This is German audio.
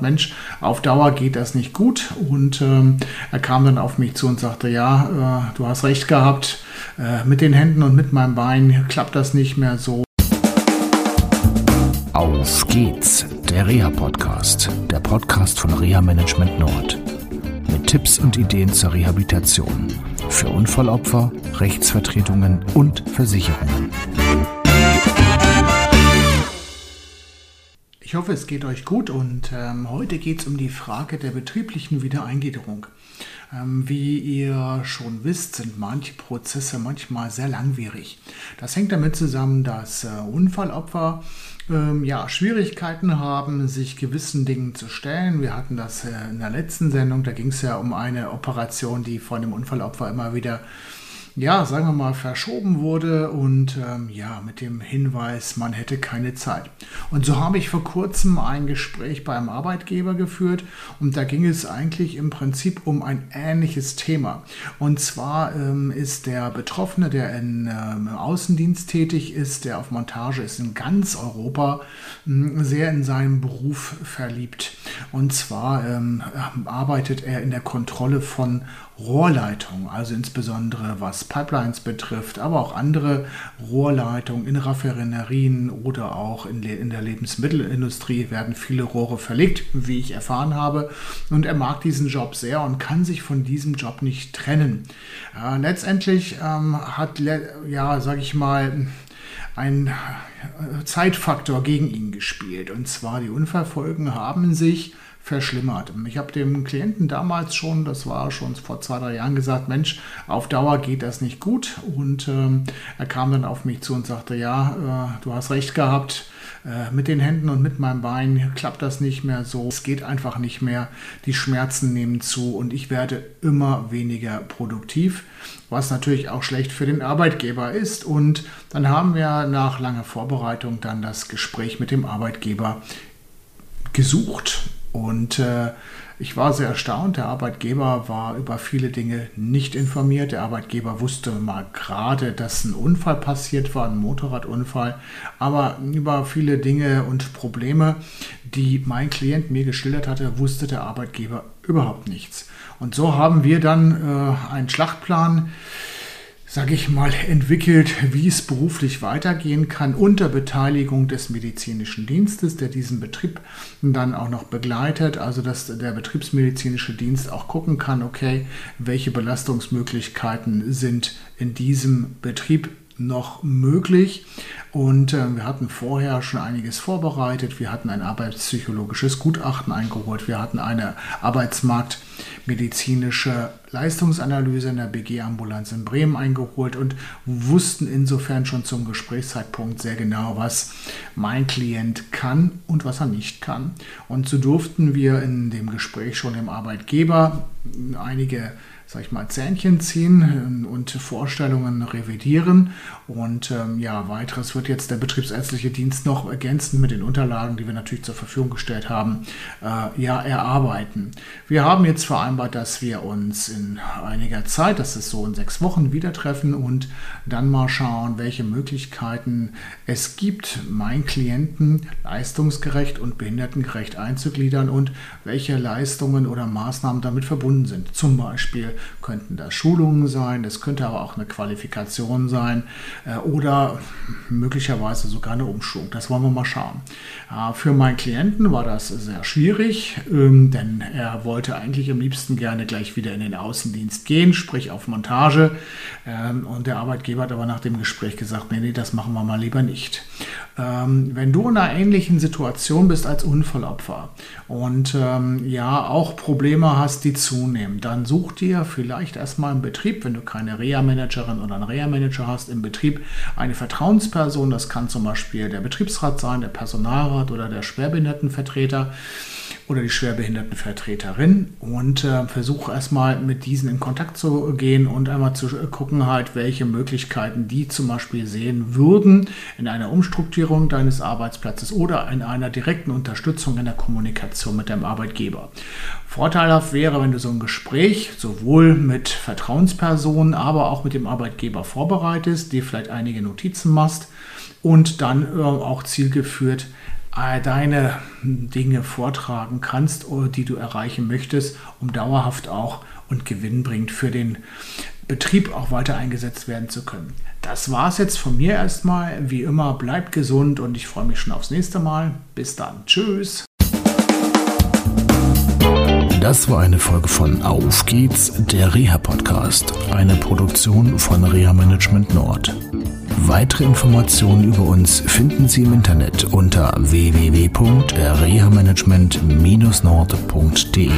Mensch, auf Dauer geht das nicht gut. Und ähm, er kam dann auf mich zu und sagte, ja, äh, du hast recht gehabt, äh, mit den Händen und mit meinem Bein klappt das nicht mehr so. Auf geht's, der Reha-Podcast, der Podcast von Reha Management Nord. Mit Tipps und Ideen zur Rehabilitation für Unfallopfer, Rechtsvertretungen und Versicherungen. Ich hoffe, es geht euch gut und ähm, heute geht es um die Frage der betrieblichen Wiedereingliederung. Ähm, wie ihr schon wisst, sind manche Prozesse manchmal sehr langwierig. Das hängt damit zusammen, dass äh, Unfallopfer ähm, ja, Schwierigkeiten haben, sich gewissen Dingen zu stellen. Wir hatten das äh, in der letzten Sendung, da ging es ja um eine Operation, die von dem Unfallopfer immer wieder ja, sagen wir mal, verschoben wurde und ähm, ja, mit dem Hinweis, man hätte keine Zeit. Und so habe ich vor kurzem ein Gespräch beim Arbeitgeber geführt und da ging es eigentlich im Prinzip um ein ähnliches Thema. Und zwar ähm, ist der Betroffene, der in, ähm, im Außendienst tätig ist, der auf Montage ist in ganz Europa, äh, sehr in seinen Beruf verliebt. Und zwar ähm, arbeitet er in der Kontrolle von Rohrleitungen, also insbesondere was Pipelines betrifft, aber auch andere Rohrleitungen in Raffinerien oder auch in, in, der Lebensmittelindustrie werden viele Rohre verlegt, wie ich erfahren habe. Und er mag diesen Job sehr und kann sich von diesem Job nicht trennen. Äh, letztendlich ähm, hat, ja, sage ich mal, ein Zeitfaktor gegen ihn gespielt. Und zwar die Unfallfolgen haben sich verschlimmert. Ich habe dem Klienten damals schon, das war schon vor zwei, drei Jahren, gesagt, Mensch, auf Dauer geht das nicht gut. Und ähm, er kam dann auf mich zu und sagte, ja, äh, du hast recht gehabt, äh, mit den Händen und mit meinem Bein klappt das nicht mehr so. Es geht einfach nicht mehr. Die Schmerzen nehmen zu und ich werde immer weniger produktiv, was natürlich auch schlecht für den Arbeitgeber ist. Und dann haben wir nach langer Vorbereitung dann das Gespräch mit dem Arbeitgeber gesucht und äh, ich war sehr erstaunt. Der Arbeitgeber war über viele Dinge nicht informiert. Der Arbeitgeber wusste mal gerade, dass ein Unfall passiert war, ein Motorradunfall. Aber über viele Dinge und Probleme, die mein Klient mir geschildert hatte, wusste der Arbeitgeber überhaupt nichts. Und so haben wir dann äh, einen Schlachtplan sage ich mal, entwickelt, wie es beruflich weitergehen kann unter Beteiligung des medizinischen Dienstes, der diesen Betrieb dann auch noch begleitet, also dass der betriebsmedizinische Dienst auch gucken kann, okay, welche Belastungsmöglichkeiten sind in diesem Betrieb noch möglich. Und äh, wir hatten vorher schon einiges vorbereitet. Wir hatten ein arbeitspsychologisches Gutachten eingeholt. Wir hatten eine arbeitsmarktmedizinische Leistungsanalyse in der BG-Ambulanz in Bremen eingeholt und wussten insofern schon zum Gesprächszeitpunkt sehr genau, was mein Klient kann und was er nicht kann. Und so durften wir in dem Gespräch schon dem Arbeitgeber einige sag ich mal, Zähnchen ziehen ähm, und Vorstellungen revidieren. Und ähm, ja, weiteres wird jetzt der betriebsärztliche Dienst noch ergänzend mit den Unterlagen, die wir natürlich zur Verfügung gestellt haben, äh, ja, erarbeiten. Wir haben jetzt vereinbart, dass wir uns in einiger Zeit, das ist so in sechs Wochen, wieder treffen und dann mal schauen, welche Möglichkeiten es gibt, meinen Klienten leistungsgerecht und behindertengerecht einzugliedern und welche Leistungen oder Maßnahmen damit verbunden sind. Zum Beispiel könnten das Schulungen sein, das könnte aber auch eine Qualifikation sein äh, oder möglicherweise sogar eine Umschulung. Das wollen wir mal schauen. Äh, für meinen Klienten war das sehr schwierig, ähm, denn er wollte eigentlich am liebsten gerne gleich wieder in den Außendienst gehen, sprich auf Montage. Ähm, und der Arbeitgeber hat aber nach dem Gespräch gesagt, nee, nee, das machen wir mal lieber nicht. Ähm, wenn du in einer ähnlichen Situation bist als Unfallopfer und ja auch Probleme hast, die zunehmen, dann such dir vielleicht erstmal im Betrieb, wenn du keine Reha-Managerin oder einen Reha-Manager hast, im Betrieb eine Vertrauensperson. Das kann zum Beispiel der Betriebsrat sein, der Personalrat oder der Schwerbehindertenvertreter oder die Schwerbehindertenvertreterin und äh, versuche erstmal mit diesen in Kontakt zu gehen und einmal zu gucken, halt, welche Möglichkeiten die zum Beispiel sehen würden in einer Umstrukturierung deines Arbeitsplatzes oder in einer direkten Unterstützung in der Kommunikation mit deinem Arbeitgeber. Vorteilhaft wäre, wenn du so ein Gespräch sowohl mit Vertrauenspersonen, aber auch mit dem Arbeitgeber vorbereitest, dir vielleicht einige Notizen machst und dann äh, auch zielgeführt deine Dinge vortragen kannst, die du erreichen möchtest, um dauerhaft auch und gewinnbringend für den Betrieb auch weiter eingesetzt werden zu können. Das war es jetzt von mir erstmal. Wie immer, bleibt gesund und ich freue mich schon aufs nächste Mal. Bis dann. Tschüss. Das war eine Folge von Auf geht's, der Reha-Podcast, eine Produktion von Reha Management Nord. Weitere Informationen über uns finden Sie im Internet unter www.rehamanagement-nord.de.